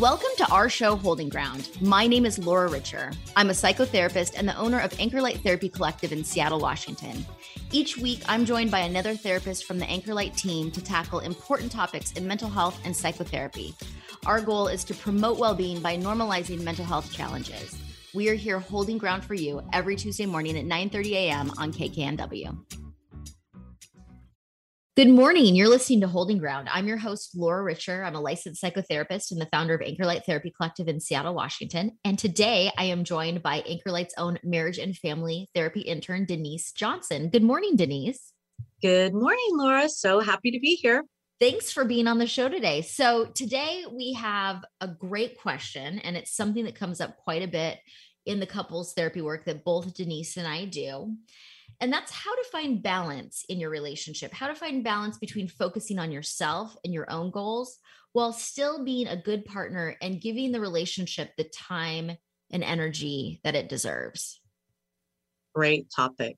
Welcome to our show, Holding Ground. My name is Laura Richer. I'm a psychotherapist and the owner of Anchor Light Therapy Collective in Seattle, Washington. Each week, I'm joined by another therapist from the Anchor Light team to tackle important topics in mental health and psychotherapy. Our goal is to promote well being by normalizing mental health challenges. We are here holding ground for you every Tuesday morning at 9 30 a.m. on KKNW. Good morning. You're listening to Holding Ground. I'm your host, Laura Richer. I'm a licensed psychotherapist and the founder of Anchor Light Therapy Collective in Seattle, Washington. And today I am joined by Anchor Light's own marriage and family therapy intern, Denise Johnson. Good morning, Denise. Good morning, Laura. So happy to be here. Thanks for being on the show today. So, today we have a great question, and it's something that comes up quite a bit in the couples therapy work that both Denise and I do. And that's how to find balance in your relationship, how to find balance between focusing on yourself and your own goals while still being a good partner and giving the relationship the time and energy that it deserves. Great topic.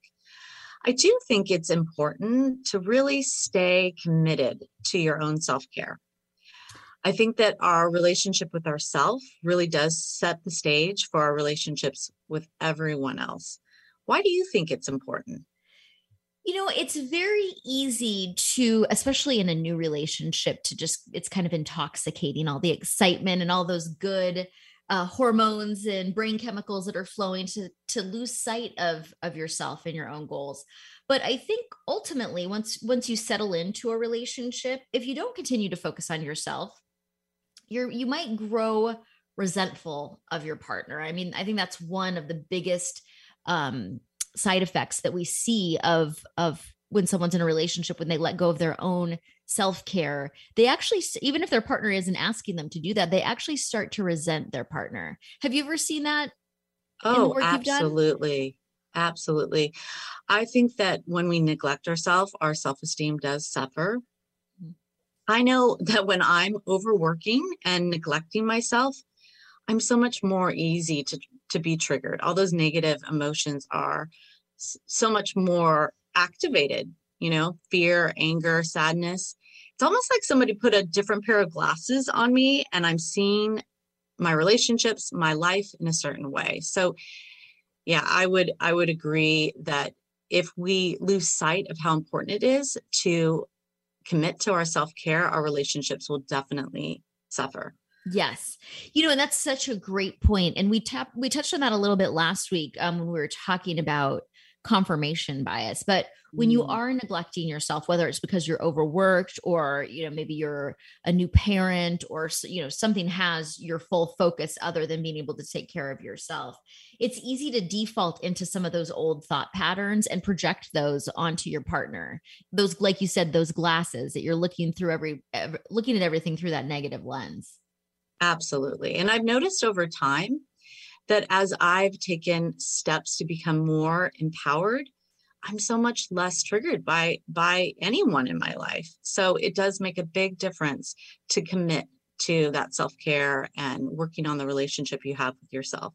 I do think it's important to really stay committed to your own self care. I think that our relationship with ourself really does set the stage for our relationships with everyone else. Why do you think it's important? You know, it's very easy to, especially in a new relationship, to just, it's kind of intoxicating all the excitement and all those good uh, hormones and brain chemicals that are flowing to to lose sight of of yourself and your own goals but i think ultimately once once you settle into a relationship if you don't continue to focus on yourself you're you might grow resentful of your partner i mean i think that's one of the biggest um, side effects that we see of of when someone's in a relationship when they let go of their own self-care they actually even if their partner isn't asking them to do that they actually start to resent their partner. Have you ever seen that oh absolutely. Absolutely. I think that when we neglect ourselves our self-esteem does suffer. Mm. i know that when i'm overworking and neglecting myself i'm so much more easy to to be triggered. All those negative emotions are so much more activated, you know, fear, anger, sadness. It's almost like somebody put a different pair of glasses on me and I'm seeing my relationships, my life in a certain way. So yeah, I would I would agree that if we lose sight of how important it is to commit to our self-care, our relationships will definitely suffer. Yes. You know, and that's such a great point. And we tap we touched on that a little bit last week um, when we were talking about confirmation bias. But when you mm. are neglecting yourself, whether it's because you're overworked or, you know, maybe you're a new parent or, you know, something has your full focus other than being able to take care of yourself, it's easy to default into some of those old thought patterns and project those onto your partner. Those, like you said, those glasses that you're looking through every, every looking at everything through that negative lens. Absolutely. And I've noticed over time that as I've taken steps to become more empowered, I'm so much less triggered by by anyone in my life. So it does make a big difference to commit to that self-care and working on the relationship you have with yourself.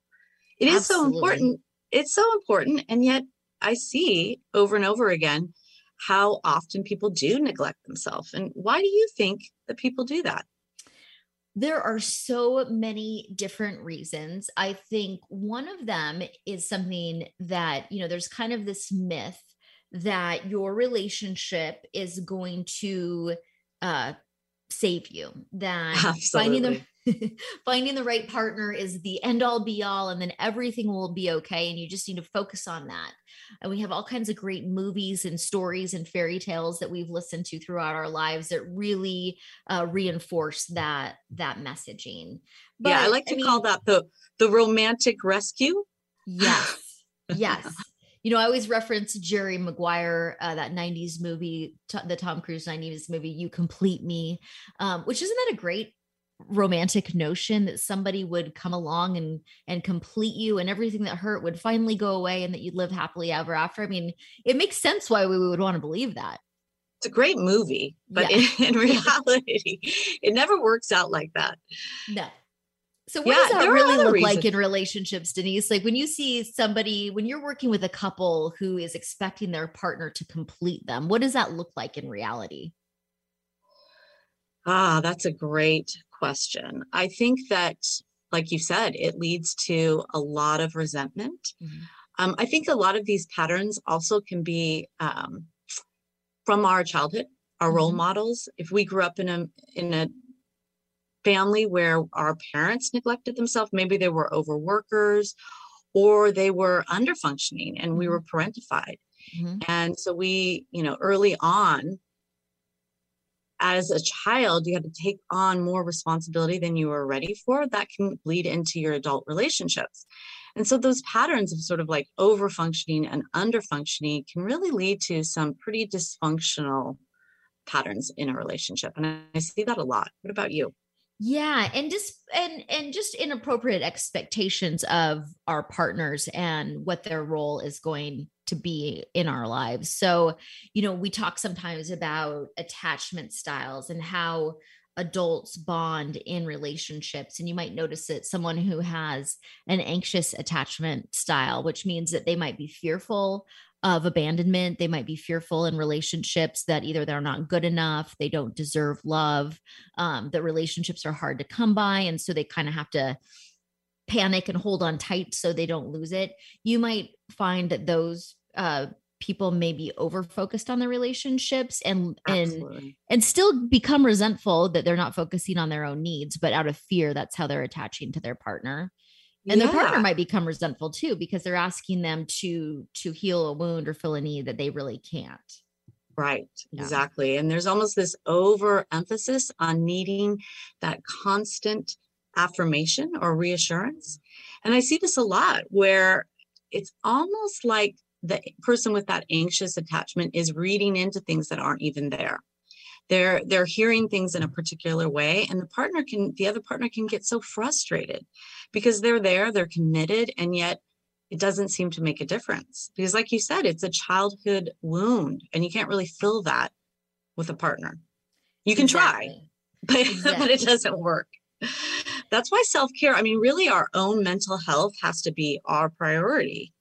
It is Absolutely. so important. It's so important and yet I see over and over again how often people do neglect themselves. And why do you think that people do that? There are so many different reasons. I think one of them is something that, you know, there's kind of this myth that your relationship is going to uh, save you, that Absolutely. finding the finding the right partner is the end all be all and then everything will be okay and you just need to focus on that. And we have all kinds of great movies and stories and fairy tales that we've listened to throughout our lives that really uh, reinforce that that messaging. But, yeah i like to I mean, call that the the romantic rescue. Yes yes. You know, I always reference Jerry Maguire, uh, that 90s movie, t- the Tom Cruise 90s movie, You Complete Me, um, which isn't that a great romantic notion that somebody would come along and and complete you and everything that hurt would finally go away and that you'd live happily ever after. I mean it makes sense why we would want to believe that. It's a great movie but yeah. in, in, reality it never works out like that. No. So what yeah, does that really look reasons. like in relationships denise? Like when you see somebody when you're working with a couple who is expecting their partner to complete them what does that look like in reality Ah, that's a great question. I think that, like you said, it leads to a lot of resentment. Mm-hmm. Um, I think a lot of these patterns also can be um, from our childhood, our mm-hmm. role models. If we grew up in a in a family where our parents neglected themselves, maybe they were overworkers or they were under functioning and we mm-hmm. were parentified. Mm-hmm. And so we, you know, early on as a child, you had to take on more responsibility than you were ready for. That can bleed into your adult relationships. And so those patterns of sort of like over functioning and under functioning can really lead to some pretty dysfunctional patterns in a relationship. And I see that a lot. What about you? yeah and just and and just inappropriate expectations of our partners and what their role is going to be in our lives so you know we talk sometimes about attachment styles and how adults bond in relationships and you might notice that someone who has an anxious attachment style which means that they might be fearful of abandonment. They might be fearful in relationships that either they're not good enough, they don't deserve love, um, that relationships are hard to come by. And so they kind of have to panic and hold on tight so they don't lose it. You might find that those uh, people may be over focused on their relationships and Absolutely. and and still become resentful that they're not focusing on their own needs but out of fear that's how they're attaching to their partner and yeah. their partner might become resentful too because they're asking them to to heal a wound or fill a need that they really can't right yeah. exactly and there's almost this overemphasis on needing that constant affirmation or reassurance and i see this a lot where it's almost like the person with that anxious attachment is reading into things that aren't even there. They're they're hearing things in a particular way and the partner can the other partner can get so frustrated because they're there they're committed and yet it doesn't seem to make a difference. Because like you said it's a childhood wound and you can't really fill that with a partner. You can exactly. try but, exactly. but it doesn't work. That's why self-care i mean really our own mental health has to be our priority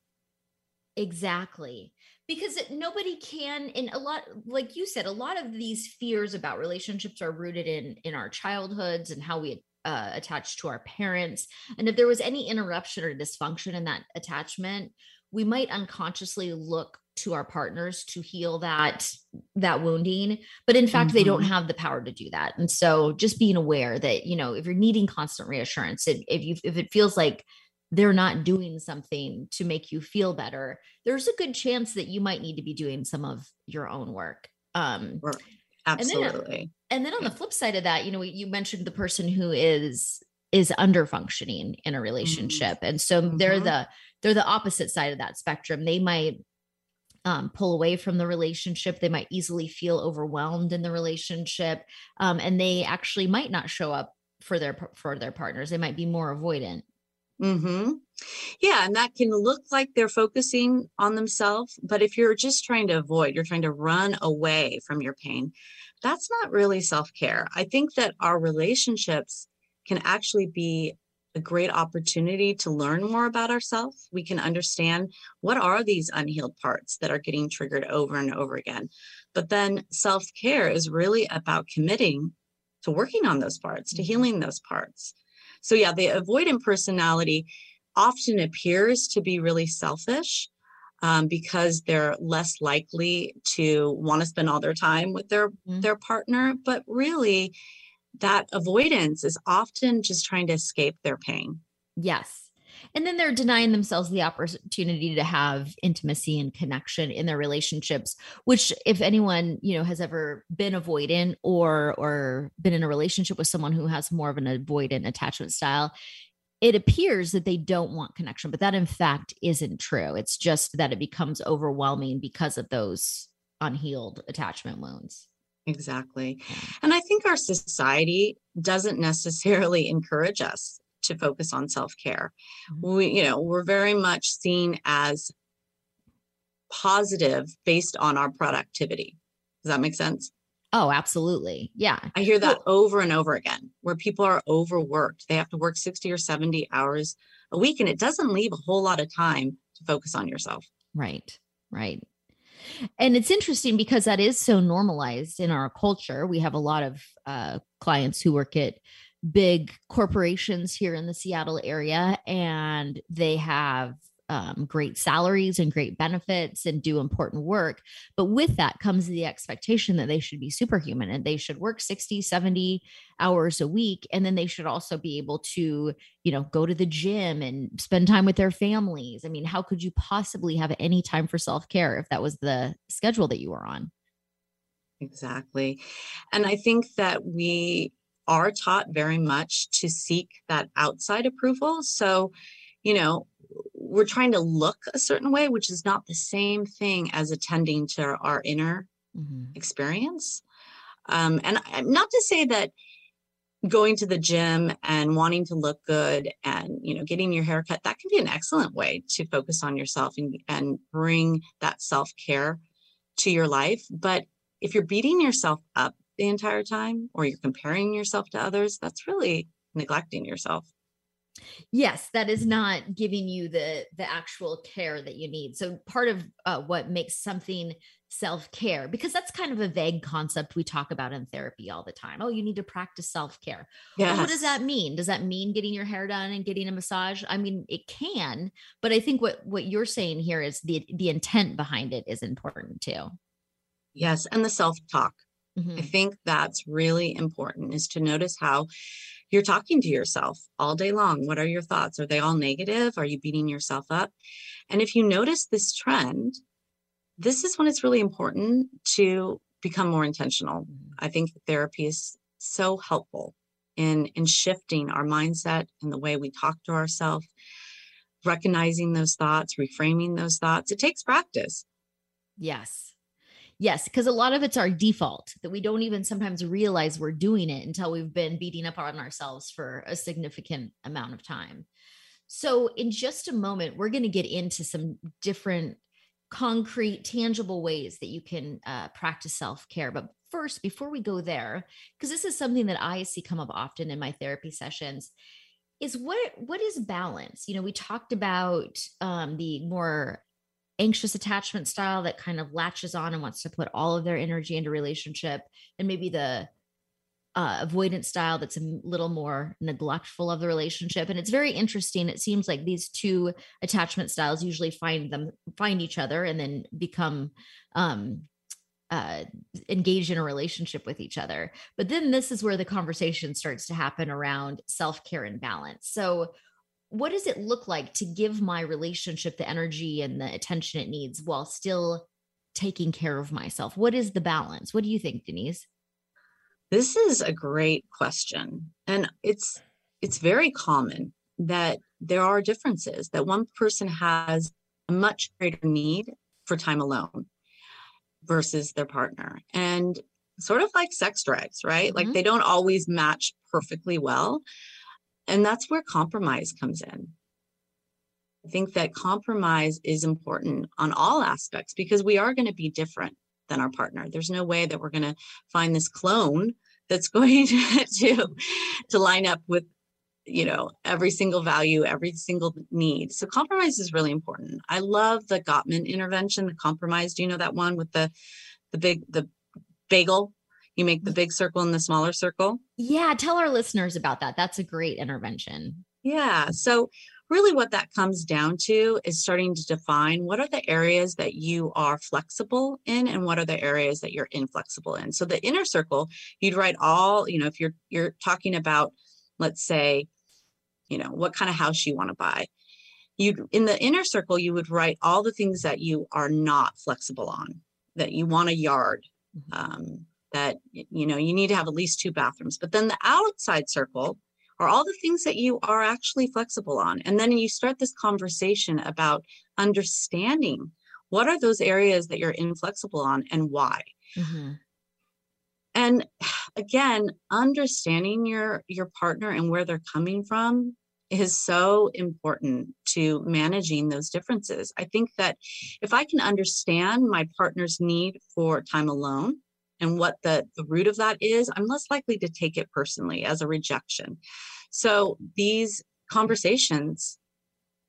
exactly because nobody can in a lot like you said a lot of these fears about relationships are rooted in in our childhoods and how we uh, attach to our parents and if there was any interruption or dysfunction in that attachment we might unconsciously look to our partners to heal that that wounding but in fact mm-hmm. they don't mm-hmm. have the power to do that and so just being aware that you know if you're needing constant reassurance if you if it feels like they're not doing something to make you feel better, there's a good chance that you might need to be doing some of your own work. Um, Absolutely. And then, and then on the flip side of that, you know, you mentioned the person who is is under functioning in a mm-hmm. relationship, mm-hmm. and so mm-hmm. they're the they're the opposite side of that spectrum. They might um, pull away from the relationship. They might easily feel overwhelmed in the relationship, um, and they actually might not show up for their for their partners. They might be more avoidant. Mm-hmm. Yeah, and that can look like they're focusing on themselves. But if you're just trying to avoid, you're trying to run away from your pain, that's not really self care. I think that our relationships can actually be a great opportunity to learn more about ourselves. We can understand what are these unhealed parts that are getting triggered over and over again. But then self care is really about committing to working on those parts, to mm-hmm. healing those parts. So, yeah, the avoidant personality often appears to be really selfish um, because they're less likely to want to spend all their time with their mm-hmm. their partner. But really, that avoidance is often just trying to escape their pain. Yes. And then they're denying themselves the opportunity to have intimacy and connection in their relationships, which if anyone, you know, has ever been avoidant or or been in a relationship with someone who has more of an avoidant attachment style, it appears that they don't want connection, but that in fact isn't true. It's just that it becomes overwhelming because of those unhealed attachment wounds. Exactly. And I think our society doesn't necessarily encourage us to focus on self-care. Mm-hmm. We, you know, we're very much seen as positive based on our productivity. Does that make sense? Oh, absolutely. Yeah. I hear that over and over again where people are overworked. They have to work 60 or 70 hours a week and it doesn't leave a whole lot of time to focus on yourself. Right. Right. And it's interesting because that is so normalized in our culture. We have a lot of uh, clients who work at big corporations here in the Seattle area, and they have um, great salaries and great benefits and do important work. But with that comes the expectation that they should be superhuman and they should work 60, 70 hours a week. And then they should also be able to, you know, go to the gym and spend time with their families. I mean, how could you possibly have any time for self care if that was the schedule that you were on? Exactly. And I think that we are taught very much to seek that outside approval. So, you know, we're trying to look a certain way, which is not the same thing as attending to our inner mm-hmm. experience. Um, and not to say that going to the gym and wanting to look good and you know getting your hair cut that can be an excellent way to focus on yourself and, and bring that self-care to your life but if you're beating yourself up the entire time or you're comparing yourself to others that's really neglecting yourself. Yes that is not giving you the the actual care that you need. So part of uh, what makes something self-care because that's kind of a vague concept we talk about in therapy all the time. Oh you need to practice self-care. Yes. well, what does that mean? Does that mean getting your hair done and getting a massage? I mean it can but i think what what you're saying here is the the intent behind it is important too. Yes and the self-talk mm-hmm. i think that's really important is to notice how you're talking to yourself all day long. What are your thoughts? Are they all negative? Are you beating yourself up? And if you notice this trend, this is when it's really important to become more intentional. Mm-hmm. I think therapy is so helpful in in shifting our mindset and the way we talk to ourselves, recognizing those thoughts, reframing those thoughts. It takes practice. Yes. Yes, because a lot of it's our default that we don't even sometimes realize we're doing it until we've been beating up on ourselves for a significant amount of time. So, in just a moment, we're going to get into some different concrete, tangible ways that you can uh, practice self care. But first, before we go there, because this is something that I see come up often in my therapy sessions, is what what is balance? You know, we talked about um, the more anxious attachment style that kind of latches on and wants to put all of their energy into relationship and maybe the uh, avoidant style that's a little more neglectful of the relationship and it's very interesting it seems like these two attachment styles usually find them find each other and then become um uh, engaged in a relationship with each other. But then this is where the conversation starts to happen around self care and balance. So, what does it look like to give my relationship the energy and the attention it needs while still taking care of myself? What is the balance? What do you think, Denise? This is a great question. And it's it's very common that there are differences that one person has a much greater need for time alone versus their partner. And sort of like sex drives, right? Mm-hmm. Like they don't always match perfectly well. And that's where compromise comes in. I think that compromise is important on all aspects because we are going to be different than our partner. There's no way that we're going to find this clone that's going to, to, to line up with you know every single value every single need so compromise is really important i love the gottman intervention the compromise do you know that one with the the big the bagel you make the big circle and the smaller circle. Yeah, tell our listeners about that. That's a great intervention. Yeah. So, really, what that comes down to is starting to define what are the areas that you are flexible in and what are the areas that you're inflexible in. So, the inner circle, you'd write all, you know, if you're you're talking about, let's say, you know, what kind of house you want to buy. You in the inner circle, you would write all the things that you are not flexible on, that you want a yard, mm-hmm. um, that you know you need to have at least two bathrooms but then the outside circle are all the things that you are actually flexible on and then you start this conversation about understanding what are those areas that you're inflexible on and why mm-hmm. and again understanding your your partner and where they're coming from is so important to managing those differences. I think that if I can understand my partner's need for time alone, and what the, the root of that is, I'm less likely to take it personally as a rejection. So these conversations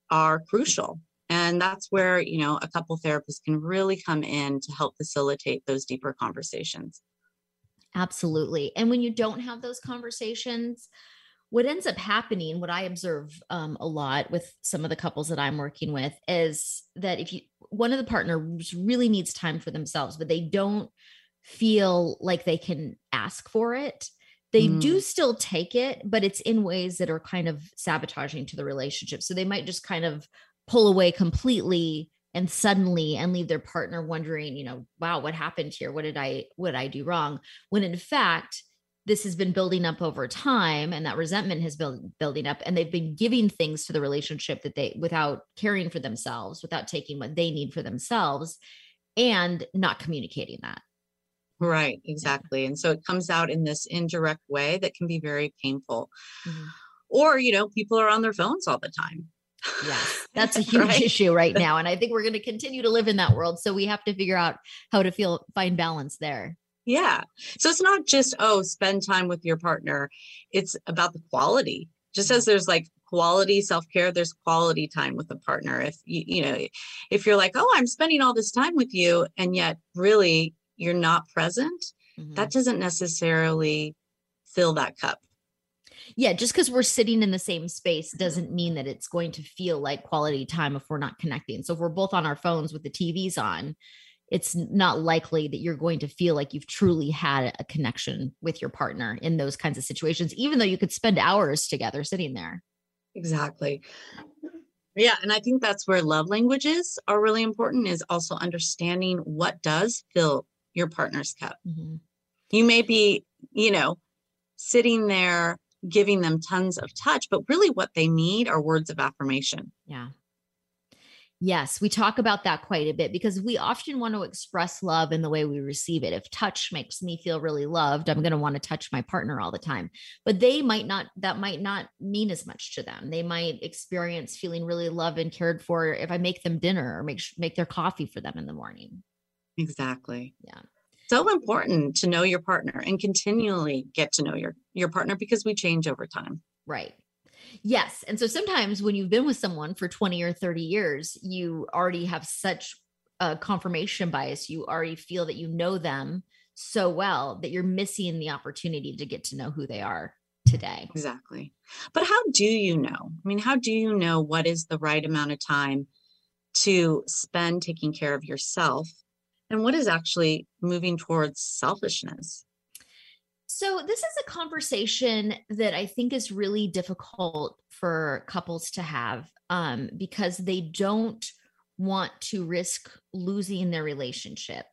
are crucial. And that's where, you know, a couple therapists can really come in to help facilitate those deeper conversations. Absolutely. And when you don't have those conversations, what ends up happening, what I observe um, a lot with some of the couples that I'm working with, is that if you one of the partners really needs time for themselves, but they don't feel like they can ask for it, they mm. do still take it, but it's in ways that are kind of sabotaging to the relationship. So they might just kind of pull away completely and suddenly and leave their partner wondering, you know, wow, what happened here? What did I what did I do wrong? When in fact, this has been building up over time and that resentment has been building up and they've been giving things to the relationship that they without caring for themselves without taking what they need for themselves and not communicating that right exactly and so it comes out in this indirect way that can be very painful mm-hmm. or you know people are on their phones all the time yes that's a huge right? issue right now and i think we're going to continue to live in that world so we have to figure out how to feel find balance there yeah. So it's not just, oh, spend time with your partner. It's about the quality. Just as there's like quality self-care, there's quality time with a partner. If you, you know, if you're like, oh, I'm spending all this time with you, and yet really you're not present, mm-hmm. that doesn't necessarily fill that cup. Yeah, just because we're sitting in the same space doesn't mean that it's going to feel like quality time if we're not connecting. So if we're both on our phones with the TVs on, it's not likely that you're going to feel like you've truly had a connection with your partner in those kinds of situations, even though you could spend hours together sitting there. Exactly. Yeah. And I think that's where love languages are really important is also understanding what does fill your partner's cup. Mm-hmm. You may be, you know, sitting there giving them tons of touch, but really what they need are words of affirmation. Yeah. Yes, we talk about that quite a bit because we often want to express love in the way we receive it. If touch makes me feel really loved, I'm going to want to touch my partner all the time. But they might not, that might not mean as much to them. They might experience feeling really loved and cared for if I make them dinner or make, make their coffee for them in the morning. Exactly. Yeah. So important to know your partner and continually get to know your your partner because we change over time. Right. Yes. And so sometimes when you've been with someone for 20 or 30 years, you already have such a confirmation bias. You already feel that you know them so well that you're missing the opportunity to get to know who they are today. Exactly. But how do you know? I mean, how do you know what is the right amount of time to spend taking care of yourself and what is actually moving towards selfishness? So, this is a conversation that I think is really difficult for couples to have um, because they don't want to risk losing their relationship.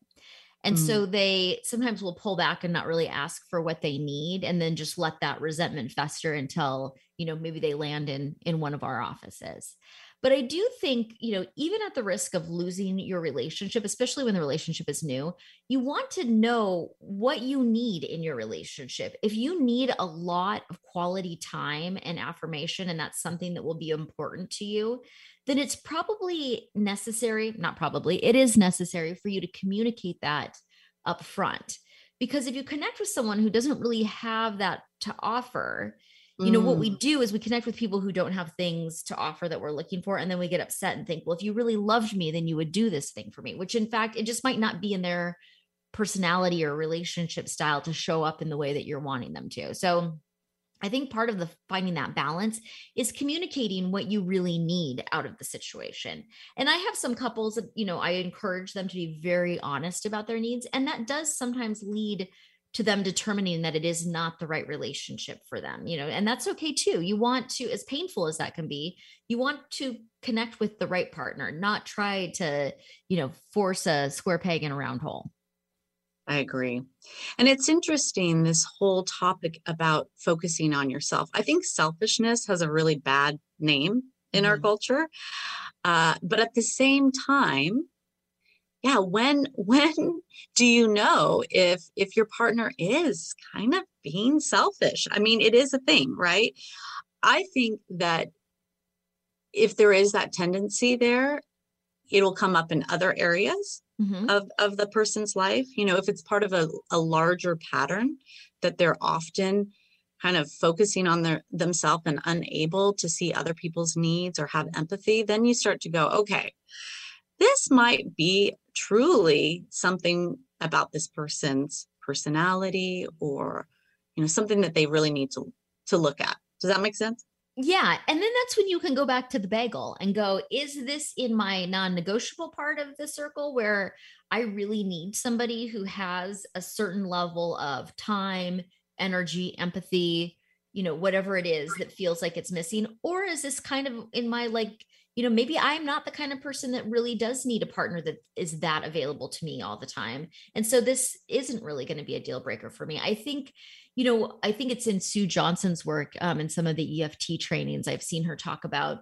And mm. so they sometimes will pull back and not really ask for what they need and then just let that resentment fester until, you know, maybe they land in in one of our offices. But I do think, you know, even at the risk of losing your relationship, especially when the relationship is new, you want to know what you need in your relationship. If you need a lot of quality time and affirmation, and that's something that will be important to you, then it's probably necessary, not probably, it is necessary for you to communicate that up front. Because if you connect with someone who doesn't really have that to offer, you know what we mm. do is we connect with people who don't have things to offer that we're looking for and then we get upset and think well if you really loved me then you would do this thing for me which in fact it just might not be in their personality or relationship style to show up in the way that you're wanting them to so I think part of the finding that balance is communicating what you really need out of the situation. And I have some couples that, you know, I encourage them to be very honest about their needs. And that does sometimes lead to them determining that it is not the right relationship for them you know and that's okay too you want to as painful as that can be you want to connect with the right partner not try to you know force a square peg in a round hole I agree. And it's interesting, this whole topic about focusing on yourself. I think selfishness has a really bad name in mm-hmm. our culture. Uh, but at the same time, yeah when when do you know if if your partner is kind of being selfish? I mean it is a thing right? I think that if there is that tendency there it'll come up in other areas mm-hmm. of of the person's life. You know if it's part of a, a larger pattern that they're often kind of focusing on their themselves and unable to see other people's needs or have empathy, then you start to go, okay, this might be truly something about this person's personality or you know something that they really need to to look at. Does that make sense? Yeah. And then that's when you can go back to the bagel and go, is this in my non negotiable part of the circle where I really need somebody who has a certain level of time, energy, empathy, you know, whatever it is that feels like it's missing? Or is this kind of in my like, you know, maybe I'm not the kind of person that really does need a partner that is that available to me all the time. And so this isn't really going to be a deal breaker for me. I think you know, I think it's in Sue Johnson's work um, and some of the EFT trainings I've seen her talk about,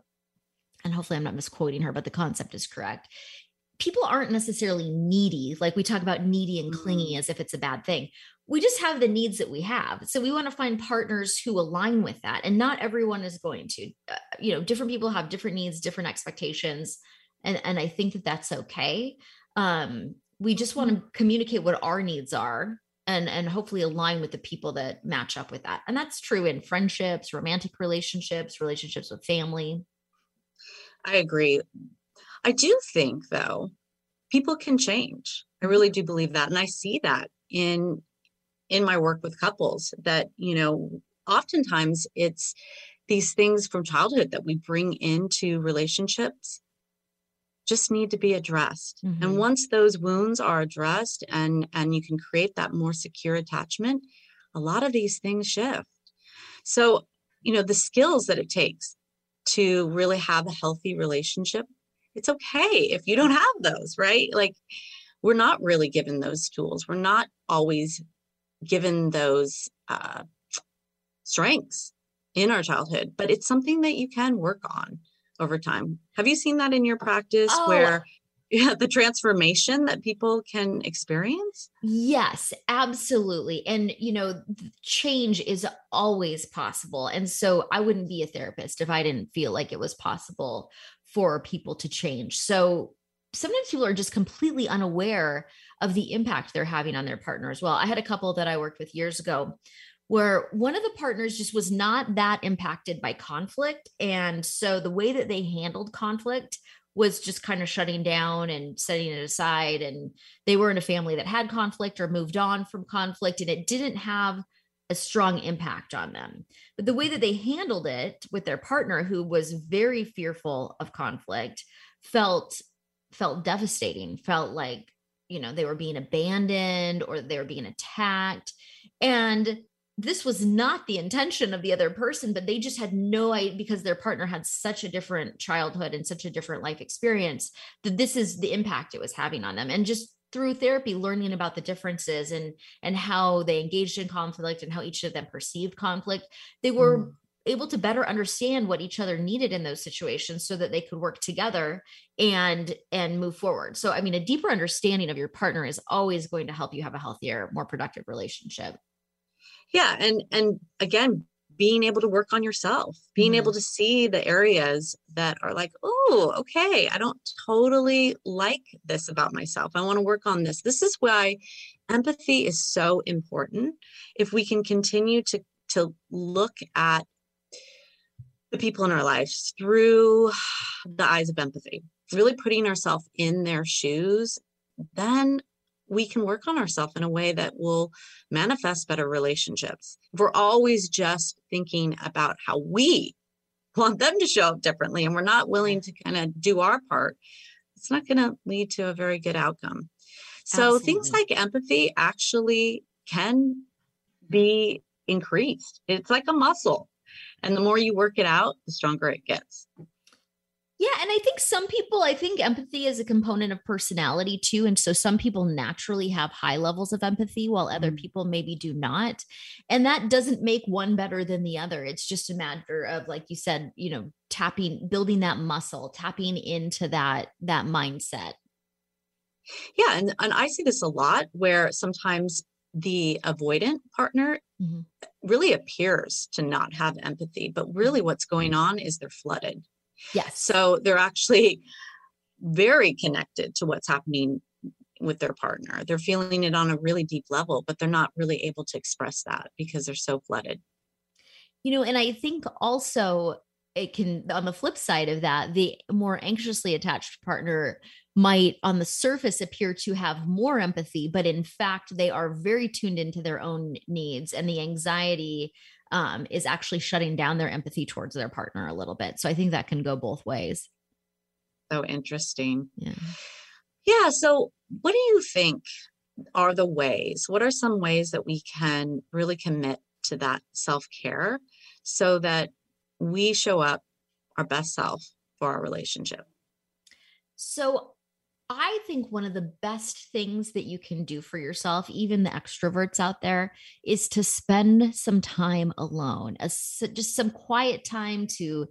and hopefully I'm not misquoting her, but the concept is correct. People aren't necessarily needy, like we talk about needy and clingy mm. as if it's a bad thing. We just have the needs that we have. So we want to find partners who align with that. And not everyone is going to, uh, you know, different people have different needs, different expectations. And, and I think that that's okay. Um, we just want to communicate what our needs are and and hopefully align with the people that match up with that and that's true in friendships romantic relationships relationships with family i agree i do think though people can change i really do believe that and i see that in in my work with couples that you know oftentimes it's these things from childhood that we bring into relationships just need to be addressed. Mm-hmm. and once those wounds are addressed and and you can create that more secure attachment a lot of these things shift. So you know the skills that it takes to really have a healthy relationship it's okay if you don't have those right? Like we're not really given those tools. We're not always given those uh, strengths in our childhood but it's something that you can work on over time. Have you seen that in your practice oh, where yeah, the transformation that people can experience? Yes, absolutely. And you know, change is always possible. And so I wouldn't be a therapist if I didn't feel like it was possible for people to change. So sometimes people are just completely unaware of the impact they're having on their partner as well. I had a couple that I worked with years ago where one of the partners just was not that impacted by conflict. And so the way that they handled conflict was just kind of shutting down and setting it aside. And they were in a family that had conflict or moved on from conflict, and it didn't have a strong impact on them. But the way that they handled it with their partner, who was very fearful of conflict, felt felt devastating, felt like, you know, they were being abandoned or they were being attacked. And this was not the intention of the other person, but they just had no idea because their partner had such a different childhood and such a different life experience that this is the impact it was having on them. And just through therapy, learning about the differences and and how they engaged in conflict and how each of them perceived conflict, they were mm. Able to better understand what each other needed in those situations so that they could work together and and move forward. So I mean, a deeper understanding of your partner is always going to help you have a healthier, more productive relationship yeah and and again being able to work on yourself being mm-hmm. able to see the areas that are like oh okay i don't totally like this about myself i want to work on this this is why empathy is so important if we can continue to to look at the people in our lives through the eyes of empathy really putting ourselves in their shoes then we can work on ourselves in a way that will manifest better relationships. If we're always just thinking about how we want them to show up differently and we're not willing to kind of do our part, it's not going to lead to a very good outcome. So Absolutely. things like empathy actually can be increased. It's like a muscle. And the more you work it out, the stronger it gets. Yeah, and I think some people, I think empathy is a component of personality too. And so some people naturally have high levels of empathy while other mm-hmm. people maybe do not. And that doesn't make one better than the other. It's just a matter of, like you said, you know, tapping, building that muscle, tapping into that that mindset. Yeah, and, and I see this a lot where sometimes the avoidant partner mm-hmm. really appears to not have empathy, but really mm-hmm. what's going on is they're flooded Yes. So they're actually very connected to what's happening with their partner. They're feeling it on a really deep level, but they're not really able to express that because they're so flooded. You know, and I think also it can on the flip side of that the more anxiously attached partner might on the surface appear to have more empathy but in fact they are very tuned into their own needs and the anxiety um, is actually shutting down their empathy towards their partner a little bit. So i think that can go both ways. So interesting. Yeah. Yeah so what do you think are the ways what are some ways that we can really commit to that self-care so that we show up our best self for our relationship. So I think one of the best things that you can do for yourself, even the extroverts out there, is to spend some time alone, a, just some quiet time to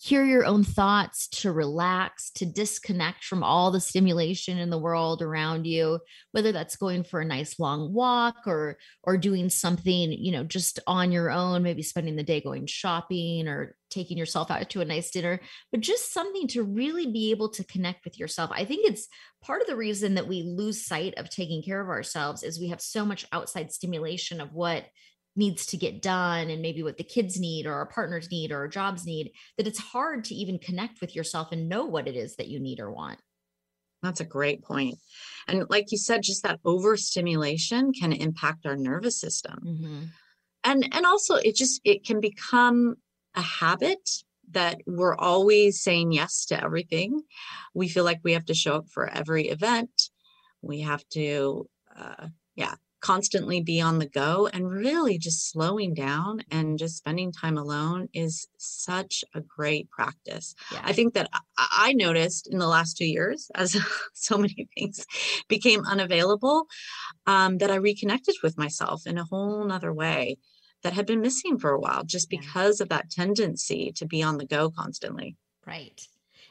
hear your own thoughts, to relax, to disconnect from all the stimulation in the world around you, whether that's going for a nice long walk or or doing something, you know, just on your own, maybe spending the day going shopping or taking yourself out to a nice dinner, but just something to really be able to connect with yourself. I think it's part of the reason that we lose sight of taking care of ourselves is we have so much outside stimulation of what needs to get done and maybe what the kids need or our partners need or our jobs need that it's hard to even connect with yourself and know what it is that you need or want. That's a great point. And like you said just that overstimulation can impact our nervous system. Mm-hmm. and and also it just it can become a habit that we're always saying yes to everything. We feel like we have to show up for every event. We have to uh, yeah constantly be on the go and really just slowing down and just spending time alone is such a great practice. Yeah. I think that I noticed in the last two years, as so many things became unavailable, um, that I reconnected with myself in a whole nother way that had been missing for a while just because yeah. of that tendency to be on the go constantly. Right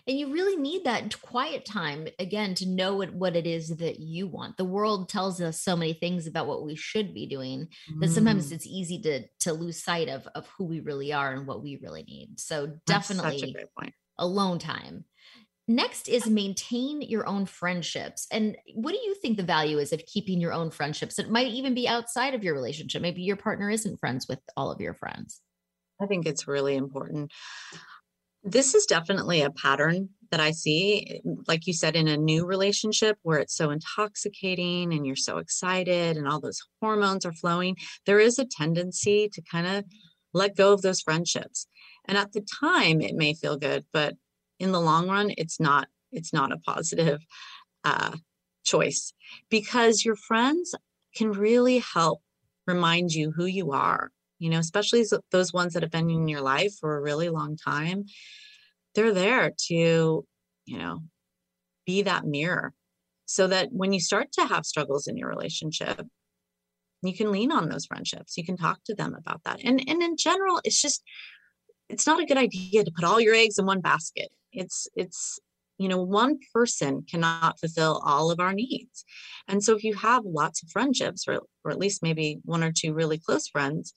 and you really need that quiet time again to know what, what it is that you want. The world tells us so many things about what we should be doing that sometimes mm. it's easy to to lose sight of of who we really are and what we really need. So definitely alone time. Next is maintain your own friendships. And what do you think the value is of keeping your own friendships? It might even be outside of your relationship. Maybe your partner isn't friends with all of your friends. I think it's really important this is definitely a pattern that I see, like you said, in a new relationship where it's so intoxicating and you're so excited and all those hormones are flowing. There is a tendency to kind of let go of those friendships. And at the time, it may feel good, but in the long run, it's not. It's not a positive uh, choice because your friends can really help remind you who you are you know, especially those ones that have been in your life for a really long time. They're there to, you know, be that mirror so that when you start to have struggles in your relationship, you can lean on those friendships. You can talk to them about that. And and in general, it's just it's not a good idea to put all your eggs in one basket. It's it's you know one person cannot fulfill all of our needs and so if you have lots of friendships or, or at least maybe one or two really close friends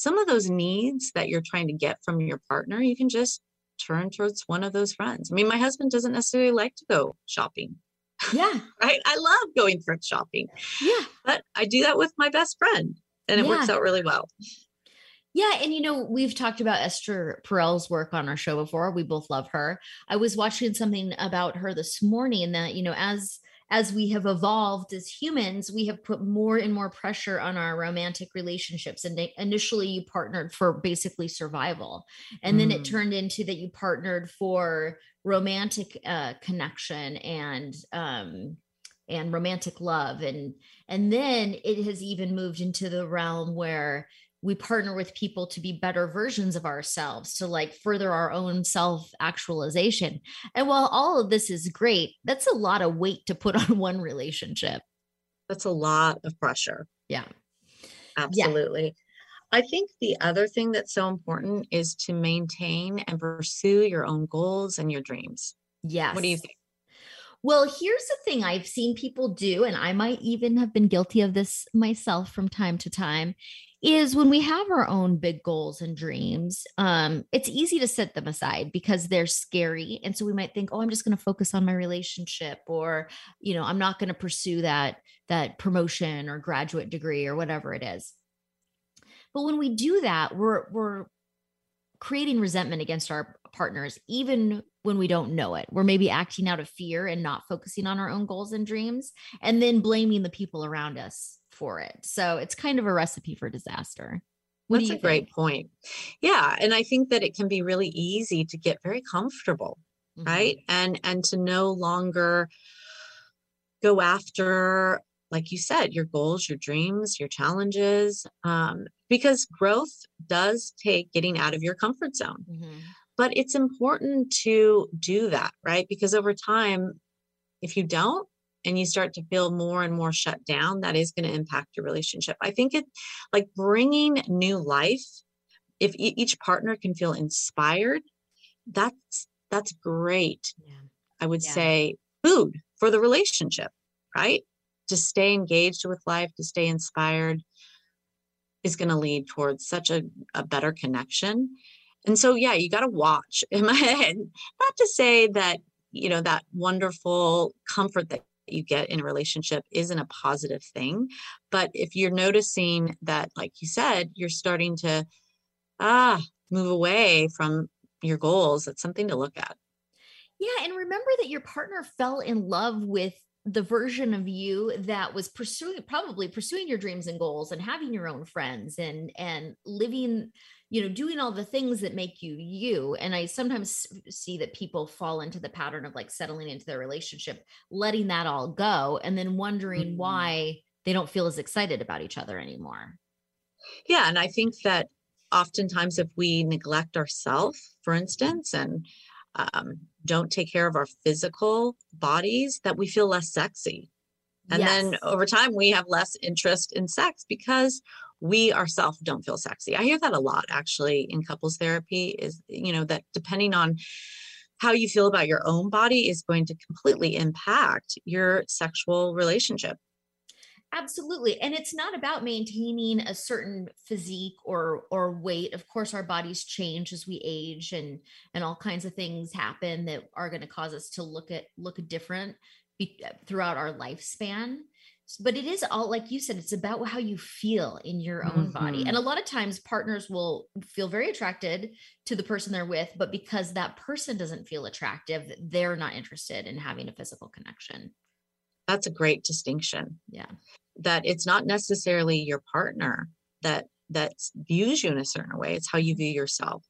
some of those needs that you're trying to get from your partner, you can just turn towards one of those friends. I mean, my husband doesn't necessarily like to go shopping. Yeah. right. I love going thrift shopping. Yeah. But I do that with my best friend and it yeah. works out really well. Yeah, and you know, we've talked about Esther Perel's work on our show before. We both love her. I was watching something about her this morning that, you know, as as we have evolved as humans, we have put more and more pressure on our romantic relationships. And initially, you partnered for basically survival. And mm. then it mm. turned into that you partnered for romantic uh, connection and, um, and romantic love and and then it has even moved into the realm where we partner with people to be better versions of ourselves to like further our own self actualization and while all of this is great that's a lot of weight to put on one relationship that's a lot of pressure yeah absolutely yeah. I think the other thing that's so important is to maintain and pursue your own goals and your dreams. Yes. What do you think? Well, here's the thing I've seen people do, and I might even have been guilty of this myself from time to time, is when we have our own big goals and dreams, um, it's easy to set them aside because they're scary. And so we might think, oh, I'm just going to focus on my relationship, or, you know, I'm not going to pursue that that promotion or graduate degree or whatever it is. But when we do that, we're we're creating resentment against our partners, even when we don't know it. We're maybe acting out of fear and not focusing on our own goals and dreams, and then blaming the people around us for it. So it's kind of a recipe for disaster. What That's a think? great point. Yeah. And I think that it can be really easy to get very comfortable, mm-hmm. right? And and to no longer go after like you said, your goals, your dreams, your challenges, um, because growth does take getting out of your comfort zone. Mm-hmm. But it's important to do that, right? Because over time, if you don't, and you start to feel more and more shut down, that is going to impact your relationship. I think it like bringing new life, if each partner can feel inspired, that's that's great. Yeah. I would yeah. say food for the relationship, right? To stay engaged with life, to stay inspired is going to lead towards such a, a better connection. And so, yeah, you got to watch in my head, not to say that, you know, that wonderful comfort that you get in a relationship isn't a positive thing. But if you're noticing that, like you said, you're starting to ah move away from your goals, that's something to look at. Yeah. And remember that your partner fell in love with the version of you that was pursuing probably pursuing your dreams and goals and having your own friends and and living you know doing all the things that make you you and i sometimes see that people fall into the pattern of like settling into their relationship letting that all go and then wondering mm-hmm. why they don't feel as excited about each other anymore yeah and i think that oftentimes if we neglect ourselves for instance and um, don't take care of our physical bodies that we feel less sexy and yes. then over time we have less interest in sex because we ourselves don't feel sexy. I hear that a lot actually in couples therapy is, you know, that depending on how you feel about your own body is going to completely impact your sexual relationship. Absolutely. And it's not about maintaining a certain physique or or weight. Of course our bodies change as we age and and all kinds of things happen that are going to cause us to look at look different be, throughout our lifespan but it is all like you said it's about how you feel in your own mm-hmm. body and mm-hmm. a lot of times partners will feel very attracted to the person they're with but because that person doesn't feel attractive they're not interested in having a physical connection that's a great distinction yeah that it's not necessarily your partner that that views you in a certain way it's how you view yourself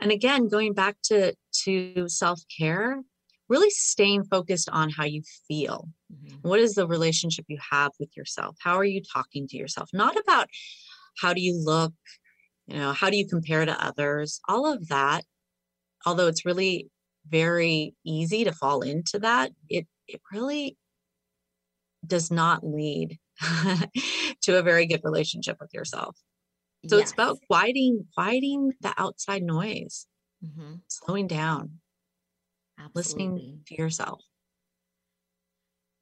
and again going back to to self-care really staying focused on how you feel. Mm-hmm. What is the relationship you have with yourself? How are you talking to yourself? Not about how do you look, you know, how do you compare to others? All of that, although it's really very easy to fall into that, it it really does not lead to a very good relationship with yourself. So yes. it's about quieting quieting the outside noise, mm-hmm. slowing down. Absolutely. listening to yourself.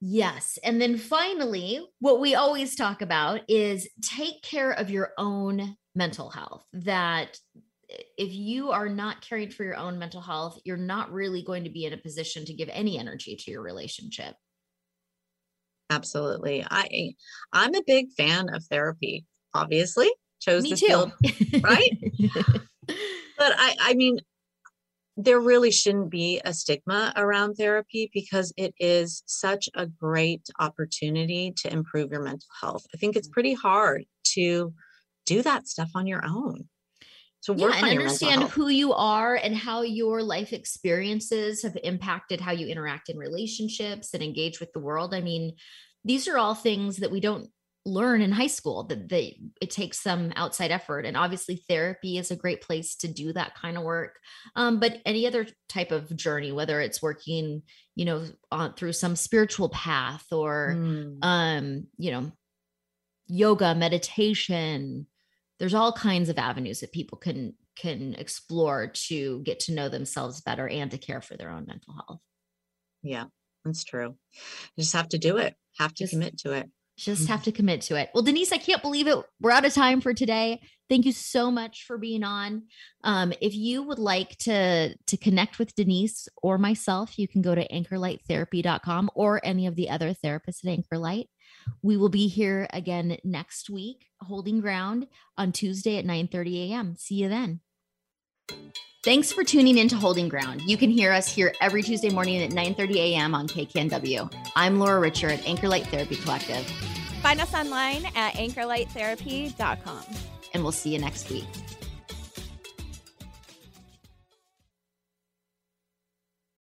Yes. And then finally, what we always talk about is take care of your own mental health. That if you are not caring for your own mental health, you're not really going to be in a position to give any energy to your relationship. Absolutely. I I'm a big fan of therapy, obviously. Chose Me this too. field, right? but I I mean, there really shouldn't be a stigma around therapy because it is such a great opportunity to improve your mental health. I think it's mm. pretty hard to do that stuff on your own. To work yeah, and understand who you are and how your life experiences have impacted how you interact in relationships and engage with the world. I mean, these are all things that we don't learn in high school that they it takes some outside effort and obviously therapy is a great place to do that kind of work. Um, but any other type of journey whether it's working you know on through some spiritual path or mm. um you know yoga meditation there's all kinds of avenues that people can can explore to get to know themselves better and to care for their own mental health. Yeah that's true. You just have to do it have to just, commit to it just have to commit to it. Well, Denise, I can't believe it. We're out of time for today. Thank you so much for being on. Um, if you would like to to connect with Denise or myself, you can go to anchorlighttherapy.com or any of the other therapists at Anchorlight. We will be here again next week, holding ground on Tuesday at 9 30 a.m. See you then. Thanks for tuning in to Holding Ground. You can hear us here every Tuesday morning at 9:30 a.m. on KKNW. I'm Laura Richard, at Anchor Light Therapy Collective. Find us online at anchorlighttherapy.com. And we'll see you next week.